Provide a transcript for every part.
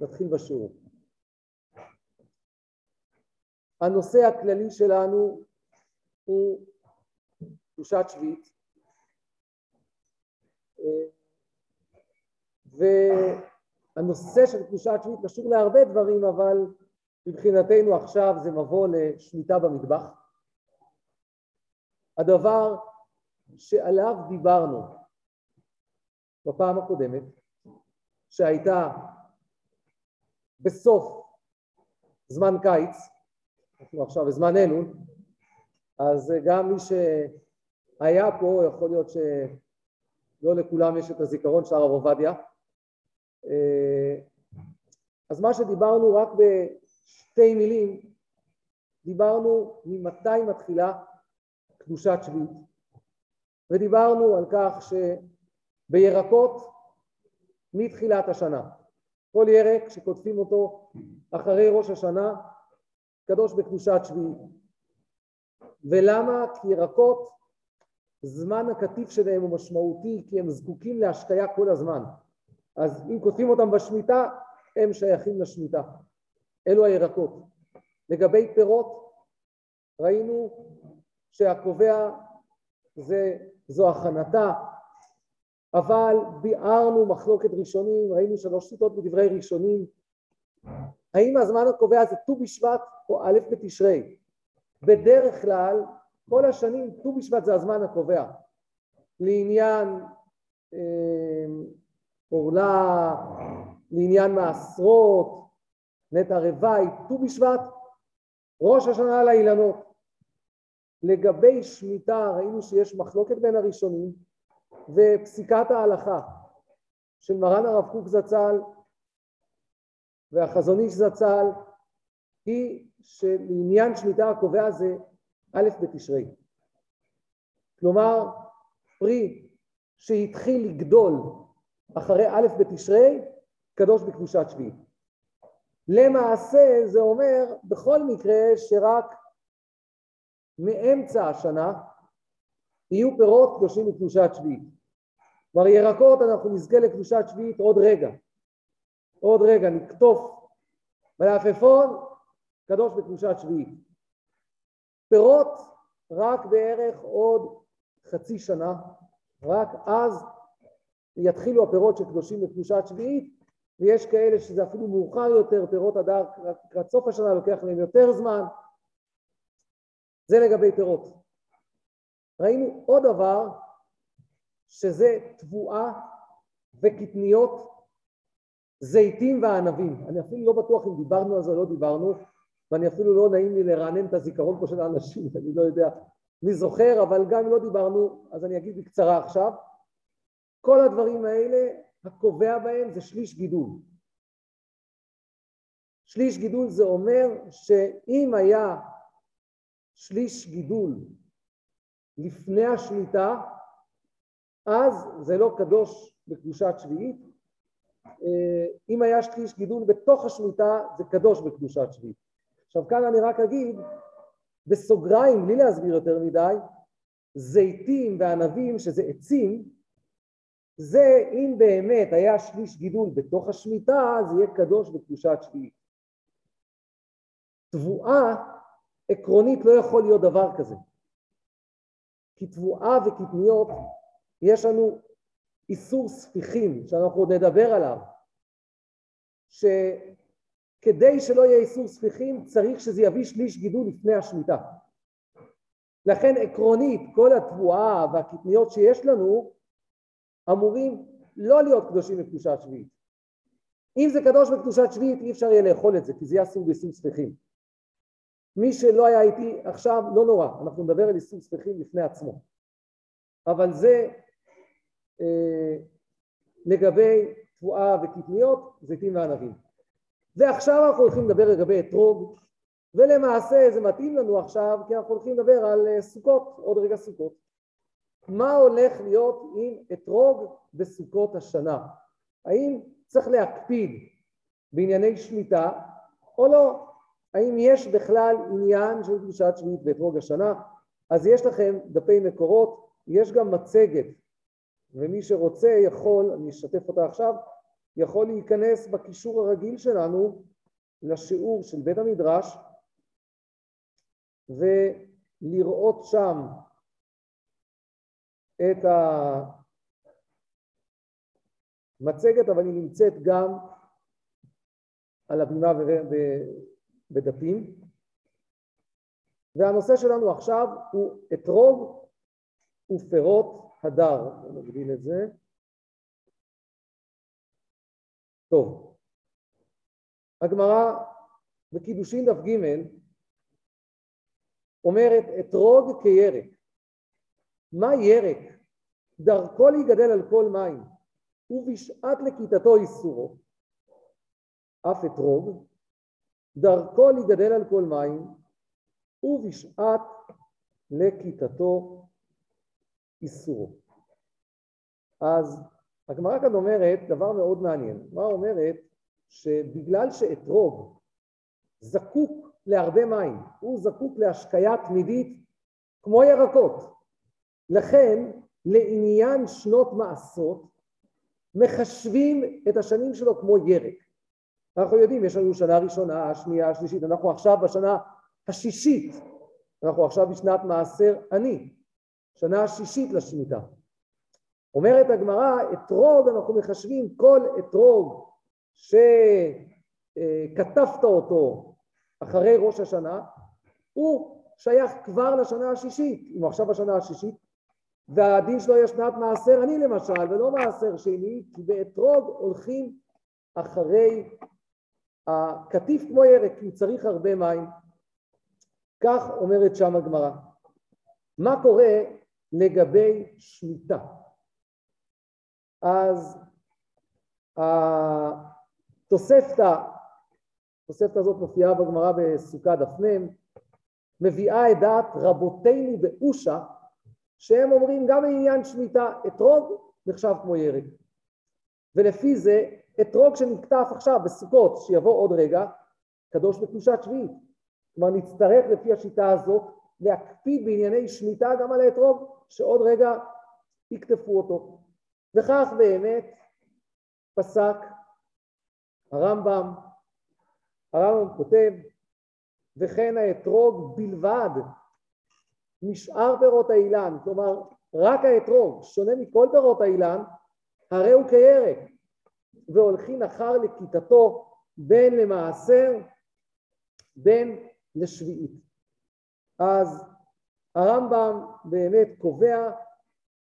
נתחיל בשיעור. הנושא הכללי שלנו הוא קדושת שביעית והנושא של קדושת שביעית קשור להרבה דברים אבל מבחינתנו עכשיו זה מבוא לשמיטה במטבח. הדבר שעליו דיברנו בפעם הקודמת, שהייתה בסוף זמן קיץ, אנחנו עכשיו בזמן אלול, אז גם מי שהיה פה, יכול להיות שלא לכולם יש את הזיכרון של הרב עובדיה. אז מה שדיברנו רק בשתי מילים, דיברנו ממתי מתחילה קדושת שביעית, ודיברנו על כך שבירקות מתחילת השנה, כל ירק שקוטפים אותו אחרי ראש השנה, קדוש בקדושת שביעית. ולמה? כי ירקות, זמן הקטיף שלהם הוא משמעותי, כי הם זקוקים להשקיה כל הזמן. אז אם כותבים אותם בשמיטה, הם שייכים לשמיטה. אלו הירקות. לגבי פירות, ראינו שהקובע זה, זו הכנתה, אבל ביארנו מחלוקת ראשונים, ראינו שלוש שיטות בדברי ראשונים. האם הזמן הקובע זה ט"ו בשבט או א' בתשרי? בדרך כלל כל השנים ט"ו בשבט זה הזמן הקובע לעניין אה, עורלה, לעניין מעשרות, נטע רוואי, ט"ו בשבט, ראש השנה לאילנות. לגבי שמיטה ראינו שיש מחלוקת בין הראשונים ופסיקת ההלכה של מרן הרב קוק זצ"ל והחזון איש זצ"ל היא שלעניין שמיטה הקובע זה א' בתשרי. כלומר, פרי שהתחיל לגדול אחרי א' בתשרי, קדוש בקדושת שביעית. למעשה זה אומר בכל מקרה שרק מאמצע השנה יהיו פירות קדושים לקדושת שביעית. כלומר ירקות אנחנו נזכה לקדושת שביעית עוד רגע. עוד רגע נקטוף מלפפון קדוש בקדושת שביעית. פירות רק בערך עוד חצי שנה, רק אז יתחילו הפירות שקדושים לקדושת שביעית ויש כאלה שזה אפילו מאוחר יותר, פירות הדר לקראת סוף השנה לוקח להם יותר זמן, זה לגבי פירות. ראינו עוד דבר שזה תבואה וקטניות, זיתים וענבים. אני אפילו לא בטוח אם דיברנו על זה או לא דיברנו, ואני אפילו לא נעים לי לרענן את הזיכרון פה של האנשים, אני לא יודע מי זוכר, אבל גם אם לא דיברנו, אז אני אגיד בקצרה עכשיו. כל הדברים האלה, הקובע בהם זה שליש גידול. שליש גידול זה אומר שאם היה שליש גידול לפני השמיטה, אז זה לא קדוש בקדושת שביעית. אה, אם היה שליש גידול בתוך השמיטה, זה קדוש בקדושת שביעית. עכשיו כאן אני רק אגיד בסוגריים, בלי להסביר יותר מדי, זיתים וענבים, שזה עצים, זה אם באמת היה שליש גידול בתוך השמיטה, זה יהיה קדוש בקדושת שביעית. תבואה עקרונית לא יכול להיות דבר כזה. כי תבואה וקטניות יש לנו איסור ספיחים שאנחנו עוד נדבר עליו שכדי שלא יהיה איסור ספיחים צריך שזה יביא שליש גידול לפני השמיטה. לכן עקרונית כל התבואה והקטניות שיש לנו אמורים לא להיות קדושים בקדושת שביעית. אם זה קדוש בקדושת שביעית אי אפשר יהיה לאכול את זה כי זה יהיה אסור באיסור ספיחים. מי שלא היה איתי עכשיו, לא נורא, אנחנו נדבר על איסור ספיחים לפני עצמו. אבל זה אה, לגבי תבואה וקטניות, זיתים וענבים. ועכשיו אנחנו הולכים לדבר לגבי אתרוג, ולמעשה זה מתאים לנו עכשיו, כי אנחנו הולכים לדבר על אה, סוכות, עוד רגע סוכות. מה הולך להיות עם אתרוג בסוכות השנה? האם צריך להקפיד בענייני שמיטה או לא? האם יש בכלל עניין של קדושת שביעית ואתרוג השנה? אז יש לכם דפי מקורות, יש גם מצגת, ומי שרוצה יכול, אני אשתף אותה עכשיו, יכול להיכנס בקישור הרגיל שלנו לשיעור של בית המדרש ולראות שם את המצגת, אבל היא נמצאת גם על הבימה בדפים. והנושא שלנו עכשיו הוא אתרוג ופירות הדר. נגדיל את זה. טוב, הגמרא בקידושין דף ג' אומרת אתרוג כירק. מה ירק? דרכו להיגדל על כל מים, ובשעת לכיתתו איסורו. אף אתרוג, דרכו להיגדל על כל מים, ובשעת לכיתתו איסורו. אז הגמרא כאן אומרת דבר מאוד מעניין. הגמרא אומרת שבגלל שאתרוג זקוק להרבה מים, הוא זקוק להשקיה תמידית כמו ירקות. לכן לעניין שנות מעשות מחשבים את השנים שלו כמו ירק. אנחנו יודעים, יש לנו שנה ראשונה, השנייה, השלישית, אנחנו עכשיו בשנה השישית, אנחנו עכשיו בשנת מעשר עני, שנה השישית לשמיטה. אומרת הגמרא, אתרוג אנחנו מחשבים כל אתרוג שכתבת אותו אחרי ראש השנה, הוא שייך כבר לשנה השישית, אם הוא עכשיו בשנה השישית, והדין שלו יהיה שנת מעשר עני למשל, ולא מעשר שני, כי באתרוג הולכים אחרי הקטיף כמו ירק, כי צריך הרבה מים. כך אומרת שם הגמרא. מה קורה לגבי שמיטה? אז התוספתא, התוספתא הזאת מופיעה בגמרא בסוכה דף מ', מביאה את דעת רבותינו באושה, שהם אומרים גם בעניין שמיטה, אתרוג נחשב כמו ירק. ולפי זה אתרוג שנקטף עכשיו בסוכות, שיבוא עוד רגע, קדוש בקדושת שביעית. כלומר נצטרך לפי השיטה הזאת להקפיד בענייני שמיטה גם על האתרוג, שעוד רגע יקטפו אותו. וכך באמת פסק הרמב"ם, הרמב"ם כותב, וכן האתרוג בלבד משאר פירות האילן, כלומר רק האתרוג שונה מכל פירות האילן, הרי הוא כירק, והולכים אחר לכיתתו בין למעשר בין לשביעית. אז הרמב"ם באמת קובע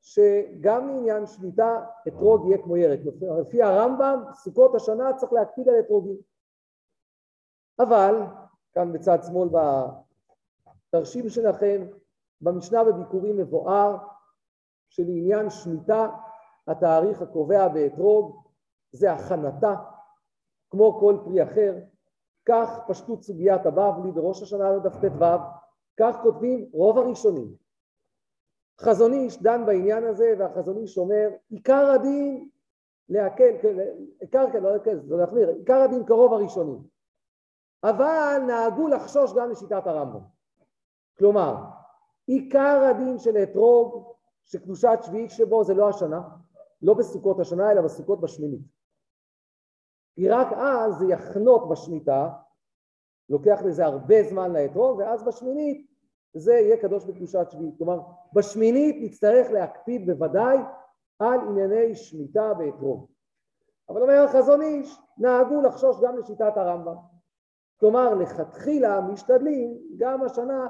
שגם לעניין שביתה אתרוג יהיה כמו ירק. לפי הרמב"ם, סוכות השנה צריך להקפיד על אתרוגים. אבל, כאן בצד שמאל בתרשים שלכם, במשנה בביקורים מבואר שלעניין שמיטה התאריך הקובע באתרוג זה הכנתה, כמו כל פרי אחר, כך פשטות סוגיית הבבלי בראש השנה לדף ט"ו, כך כותבים רוב הראשונים. חזון איש דן בעניין הזה והחזון איש אומר עיקר הדין להקל, כן, עיקר כן, לא להקל, זה להחמיר, עיקר הדין כרוב הראשונים. אבל נהגו לחשוש גם לשיטת הרמב"ם. כלומר, עיקר הדין של אתרוג שקדושת שביעית שבו זה לא השנה, לא בסוכות השנה אלא בסוכות בשמינית. כי רק אז זה יחנות בשמיטה, לוקח לזה הרבה זמן לאתרוג, ואז בשמינית זה יהיה קדוש בקדושת שביעית. כלומר, בשמינית נצטרך להקפיד בוודאי על ענייני שמיטה ואתרוג. אבל אומר החזון איש, נהגו לחשוש גם לשיטת הרמב"ם. כלומר, לכתחילה משתדלים גם השנה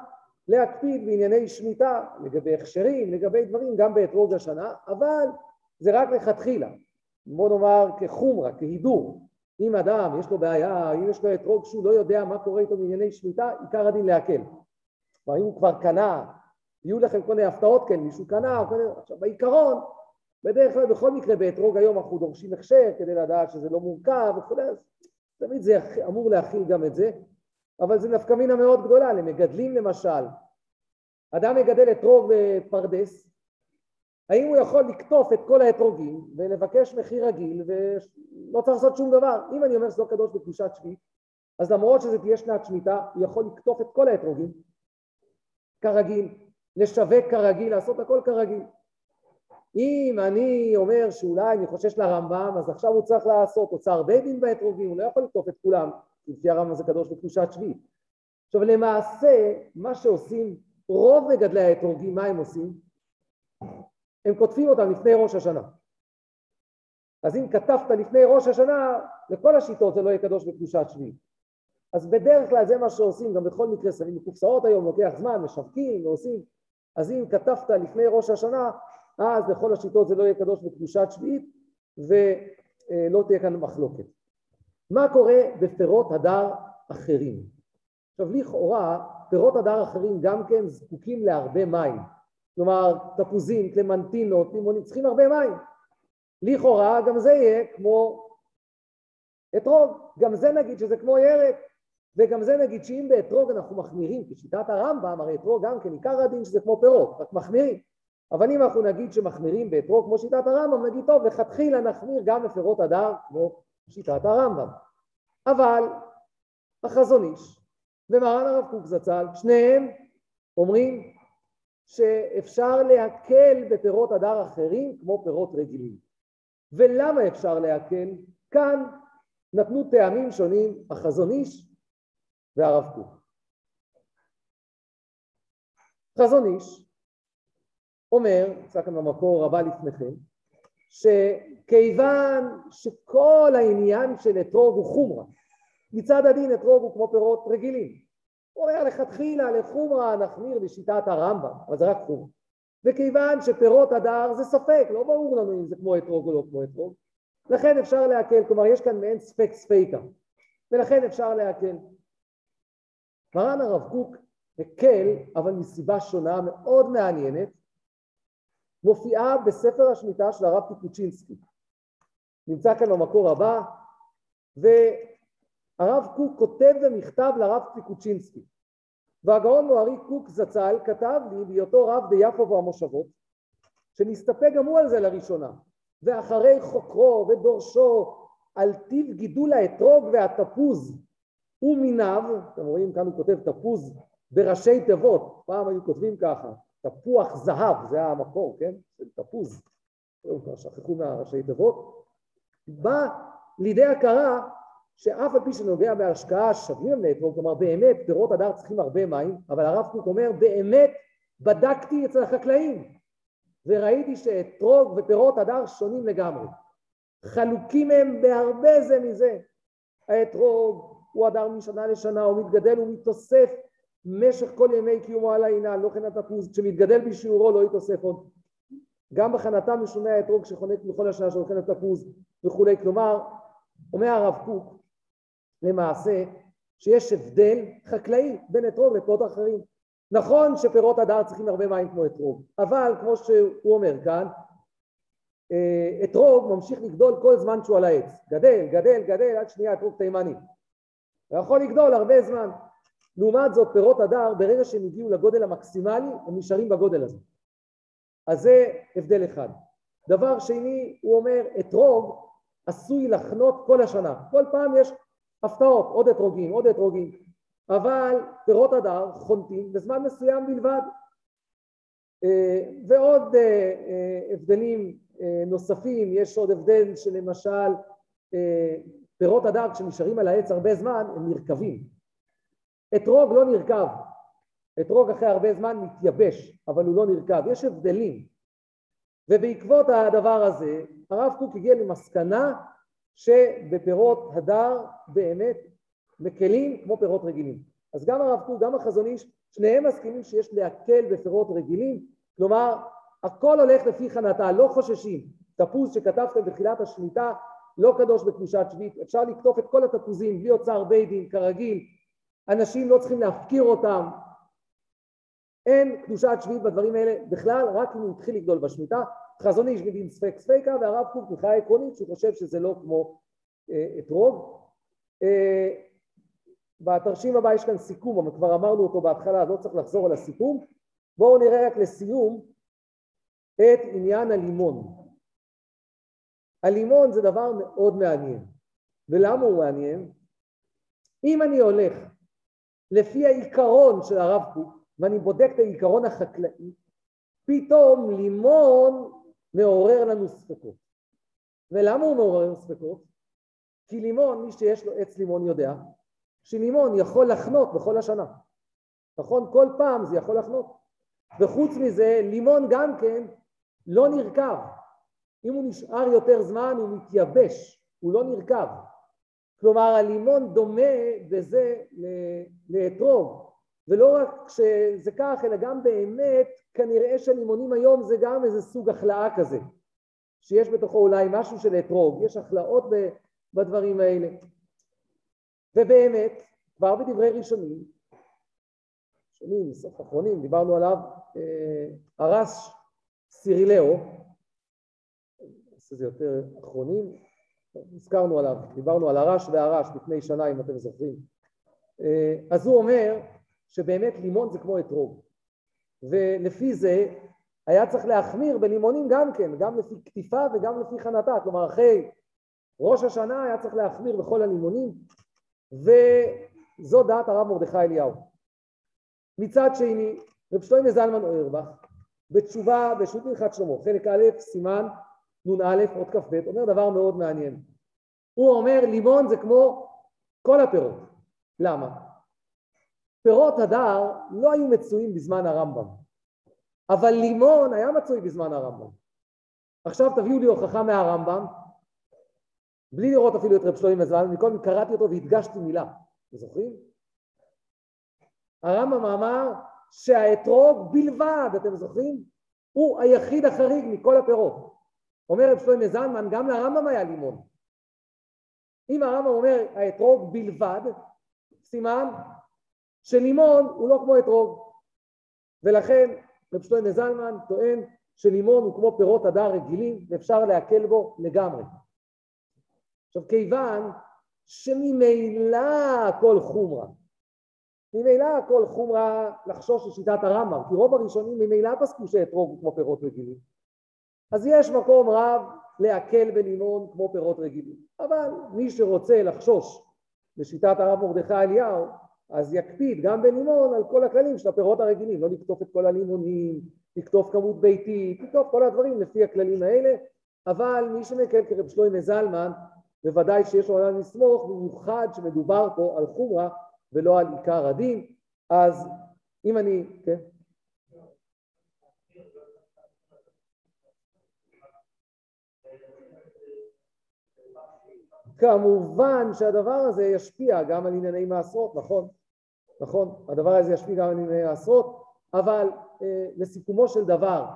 להקפיד בענייני שמיטה, לגבי הכשרים, לגבי דברים, גם באתרוג השנה, אבל זה רק לכתחילה. בוא נאמר כחומרה, כהידור. אם אדם יש לו בעיה, אם יש לו אתרוג שהוא לא יודע מה קורה איתו בענייני שמיטה, עיקר הדין להקל. כלומר אם הוא כבר קנה, יהיו לכם כל מיני הפתעות כן, מישהו קנה, כל... עכשיו בעיקרון, בדרך כלל בכל מקרה באתרוג היום אנחנו דורשים הכשר כדי לדעת שזה לא מורכב וכו', אז תמיד זה אמור להכיל גם את זה, אבל זה נפקא מינה מאוד גדולה, למגדלים למשל, אדם מגדל אתרוג בפרדס, האם הוא יכול לקטוף את כל האתרוגים ולבקש מחיר רגיל ולא צריך לעשות שום דבר? אם אני אומר שזה לא קדוש בקדושת שביעית, אז למרות שזה תהיה שנת שמיטה, הוא יכול לקטוף את כל האתרוגים כרגיל, לשווק כרגיל, לעשות הכל כרגיל. אם אני אומר שאולי אני חושש לרמב"ם, אז עכשיו הוא צריך לעשות אוצר בית דין באתרוגים, הוא לא יכול לקטוף את כולם, לפי הרמב"ם זה קדוש בקדושת שביעית. עכשיו למעשה, מה שעושים רוב מגדלי האתרוגים, מה הם עושים? הם כותבים אותם לפני ראש השנה. אז אם כתבת לפני ראש השנה, לכל השיטות זה לא יהיה קדוש בקדושת שביעית. אז בדרך כלל זה מה שעושים, גם בכל מקרה שמים בקופסאות היום, לוקח זמן, משווקים ועושים, אז אם כתבת לפני ראש השנה, אז לכל השיטות זה לא יהיה קדוש בקדושת שביעית ולא תהיה כאן מחלוקת. מה קורה בפירות הדר אחרים? עכשיו לכאורה פירות הדר אחרים גם כן זקוקים להרבה מים. כלומר תפוזים, קלמנטינות, לימונים, צריכים הרבה מים. לכאורה גם זה יהיה כמו אתרוג, גם זה נגיד שזה כמו ירק, וגם זה נגיד שאם באתרוג אנחנו מחמירים, כשיטת הרמב"ם, הרי אתרוג גם כן עיקר הדין שזה כמו פירות, רק מחמירים. אבל אם אנחנו נגיד שמחמירים באתרוג כמו שיטת הרמב"ם, נגיד טוב, לכתחילה נחמיר גם בפירות הדר כמו שיטת הרמב"ם. אבל החזון איש ומרן הרב קוק זצ"ל, שניהם אומרים שאפשר להקל בפירות הדר אחרים כמו פירות רגילים. ולמה אפשר להקל? כאן נתנו טעמים שונים החזון איש והרב קוק. חזון איש אומר, נמצא כאן במקור רבה לפניכם, שכיוון שכל העניין של אתרוג הוא חומרה, מצד הדין אתרוג הוא כמו פירות רגילים. הוא אומר לכתחילה לחומרה נחמיר בשיטת הרמב"ם, אבל זה רק חומרה. וכיוון שפירות הדר זה ספק, לא ברור לנו אם זה כמו אתרוג או לא כמו אתרוג, לכן אפשר להקל, כלומר יש כאן מעין ספק ספיקה, ולכן אפשר להקל. מרן הרב קוק הקל, אבל מסיבה שונה מאוד מעניינת, מופיעה בספר השמיטה של הרב טיפוצ'ינסקי. נמצא כאן במקור הבא, והרב קוק כותב במכתב לרב טיקוצ'ינסקי. והגאון מוארי קוק זצ"ל כתב לי בהיותו רב ביפו והמושבות, שנסתפק גם הוא על זה לראשונה, ואחרי חוקרו ודורשו על טיב גידול האתרוג והתפוז ומיניו, אתם רואים כאן הוא כותב תפוז בראשי תיבות, פעם היו כותבים ככה, תפוח זהב, זה המקור, כן? של תפוז, שכחו מהראשי תיבות, בא לידי הכרה שאף על פי שנוגע בהשקעה שווים לאתרוג, כלומר באמת פירות הדר צריכים הרבה מים, אבל הרב קוק אומר באמת בדקתי אצל החקלאים וראיתי שאתרוג ופירות הדר שונים לגמרי, חלוקים הם בהרבה זה מזה, האתרוג הוא הדר משנה לשנה, הוא מתגדל ומתוסף משך כל ימי קיומו על העינן, לא כן התפוז, כשמתגדל בשיעורו לא יתוסף עוד. גם בכנתם משונה האתרוג שחונק מכל השנה שאוכל התפוז וכולי. כלומר, אומר הרב קוק, למעשה, שיש הבדל חקלאי בין אתרוג לפירות אחרים. נכון שפירות הדר צריכים הרבה מים כמו אתרוג, אבל כמו שהוא אומר כאן, אתרוג ממשיך לגדול כל זמן שהוא על העץ. גדל, גדל, גדל, עד שנייה אתרוג תימני. הוא יכול לגדול הרבה זמן. לעומת זאת פירות הדר ברגע שהם הגיעו לגודל המקסימלי הם נשארים בגודל הזה. אז זה הבדל אחד. דבר שני הוא אומר אתרוג עשוי לחנות כל השנה. כל פעם יש הפתעות, עוד אתרוגים, עוד אתרוגים, אבל פירות הדר חונטים בזמן מסוים בלבד. ועוד הבדלים נוספים, יש עוד הבדל שלמשל פירות הדר כשנשארים על העץ הרבה זמן הם נרקבים. אתרוג לא נרקב, אתרוג אחרי הרבה זמן מתייבש, אבל הוא לא נרקב, יש הבדלים. ובעקבות הדבר הזה, הרב קוק הגיע למסקנה שבפירות הדר באמת מקלים כמו פירות רגילים. אז גם הרב קוק, גם החזון איש, שניהם מסכימים שיש להקל בפירות רגילים, כלומר הכל הולך לפי חנתה, לא חוששים. תפוז שכתבתם בתחילת השמיטה לא קדוש בקדושת שביעית, אפשר לקטוף את כל התפוזים בלי אוצר בית דין כרגיל, אנשים לא צריכים להפקיר אותם, אין קדושת שביעית בדברים האלה. בכלל, רק אם הוא התחיל לגדול בשמיטה, חזון איש מדין ספק ספיקה והרב קוק מבחינה עקרונית שהוא חושב שזה לא כמו אה, אתרוג. אה, בתרשים הבא יש כאן סיכום, אבל כבר אמרנו אותו בהתחלה, לא צריך לחזור על הסיכום. בואו נראה רק לסיום את עניין הלימון. הלימון זה דבר מאוד מעניין. ולמה הוא מעניין? אם אני הולך לפי העיקרון של הרב קוק, ואני בודק את העיקרון החקלאי, פתאום לימון מעורר לנו ספקות. ולמה הוא מעורר לנו ספקות? כי לימון, מי שיש לו עץ לימון יודע, שלימון יכול לחנות בכל השנה. נכון? כל פעם זה יכול לחנות. וחוץ מזה, לימון גם כן לא נרקב. אם הוא נשאר יותר זמן הוא מתייבש, הוא לא נרקב. כלומר הלימון דומה בזה לאתרוג, ולא רק שזה כך, אלא גם באמת כנראה שלימונים היום זה גם איזה סוג החלאה כזה, שיש בתוכו אולי משהו של אתרוג, יש החלאות בדברים האלה. ובאמת, כבר בדברי ראשונים, ראשונים, סוף אחרונים, דיברנו עליו, אה, הרס סירילאו, זה יותר אחרונים, הזכרנו עליו, דיברנו על הרש והרש לפני שנה אם אתם זוכרים. אה, אז הוא אומר שבאמת לימון זה כמו אתרוג, ולפי זה היה צריך להחמיר בלימונים גם כן, גם לפי קטיפה וגם לפי חנתה, כלומר אחרי ראש השנה היה צריך להחמיר בכל הלימונים, וזו דעת הרב מרדכי אליהו. מצד שני, רב שלמה זלמן אוירבך, בתשובה בשו"ת הלכת שלמה, חלק א', סימן נ"א, עוד כ"ב, אומר דבר מאוד מעניין. הוא אומר לימון זה כמו כל הפירות. למה? פירות הדר לא היו מצויים בזמן הרמב"ם, אבל לימון היה מצוי בזמן הרמב"ם. עכשיו תביאו לי הוכחה מהרמב"ם, בלי לראות אפילו את רב שלמה זלמן, מקודם קראתי אותו והדגשתי מילה, אתם זוכרים? הרמב"ם אמר שהאתרוג בלבד, אתם זוכרים? הוא היחיד החריג מכל הפירות. אומר רב שלמה זלמן, גם לרמב"ם היה לימון. אם הרמב"ם אומר האתרוג בלבד, סימן שלימון הוא לא כמו אתרוג. ולכן רב שלמה זלמן טוען שלימון הוא כמו פירות הדר רגילים ואפשר להקל בו לגמרי. עכשיו כיוון שממילא הכל חומרה, ממילא הכל חומרה לחשוש לשיטת הרמב"ם, כי רוב הראשונים ממילא פסקו שאתרוג הוא כמו פירות רגילים. אז יש מקום רב להקל בלימון כמו פירות רגילים. אבל מי שרוצה לחשוש לשיטת הרב מרדכי אליהו, אז יקפיד גם בלימון על כל הכללים של הפירות הרגילים, לא לקטוף את כל הלימונים, לקטוף כמות ביתית, לקטוף כל הדברים לפי הכללים האלה, אבל מי שמקל כרב שלוימה זלמן, בוודאי שיש לו עולם לסמוך, במיוחד שמדובר פה על חומרה ולא על עיקר הדין, אז אם אני, כן? כמובן שהדבר הזה ישפיע גם על ענייני מעשרות, נכון, נכון, הדבר הזה ישפיע גם על ענייני מעשרות, אבל אה, לסיכומו של דבר,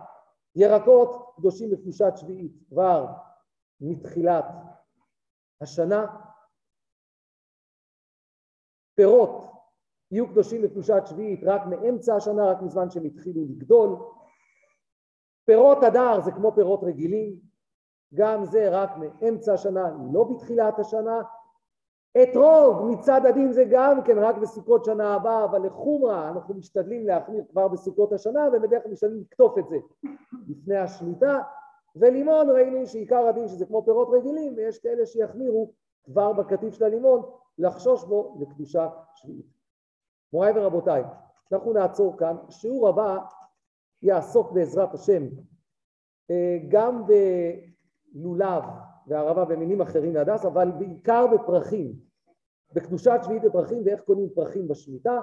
ירקות קדושים לקדושת שביעית כבר מתחילת השנה, פירות יהיו קדושים לקדושת שביעית רק מאמצע השנה, רק מזמן שהם התחילו לגדול, פירות הדר זה כמו פירות רגילים, גם זה רק מאמצע השנה, לא בתחילת השנה. אתרוג מצד הדין זה גם כן רק בסוכות שנה הבאה, אבל לחומרה אנחנו משתדלים להחמיר כבר בסוכות השנה, ובדרך כלל משתדלים לקטוף את זה לפני השמיטה. ולימון ראינו שעיקר הדין שזה כמו פירות רגילים, ויש כאלה שיחמירו כבר בקטיף של הלימון לחשוש בו לקדושה שביעית. מוריי ורבותיי, אנחנו נעצור כאן. השיעור הבא יעסוק בעזרת השם אה, גם ב... לולב וערבה ומינים אחרים מהדס, אבל בעיקר בפרחים, בקדושת שביעית בפרחים ואיך קונים פרחים בשמיטה,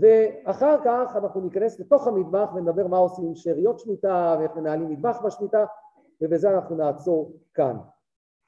ואחר כך אנחנו ניכנס לתוך המטבח ונדבר מה עושים עם שאריות שמיטה ואיך מנהלים מטבח בשמיטה, ובזה אנחנו נעצור כאן.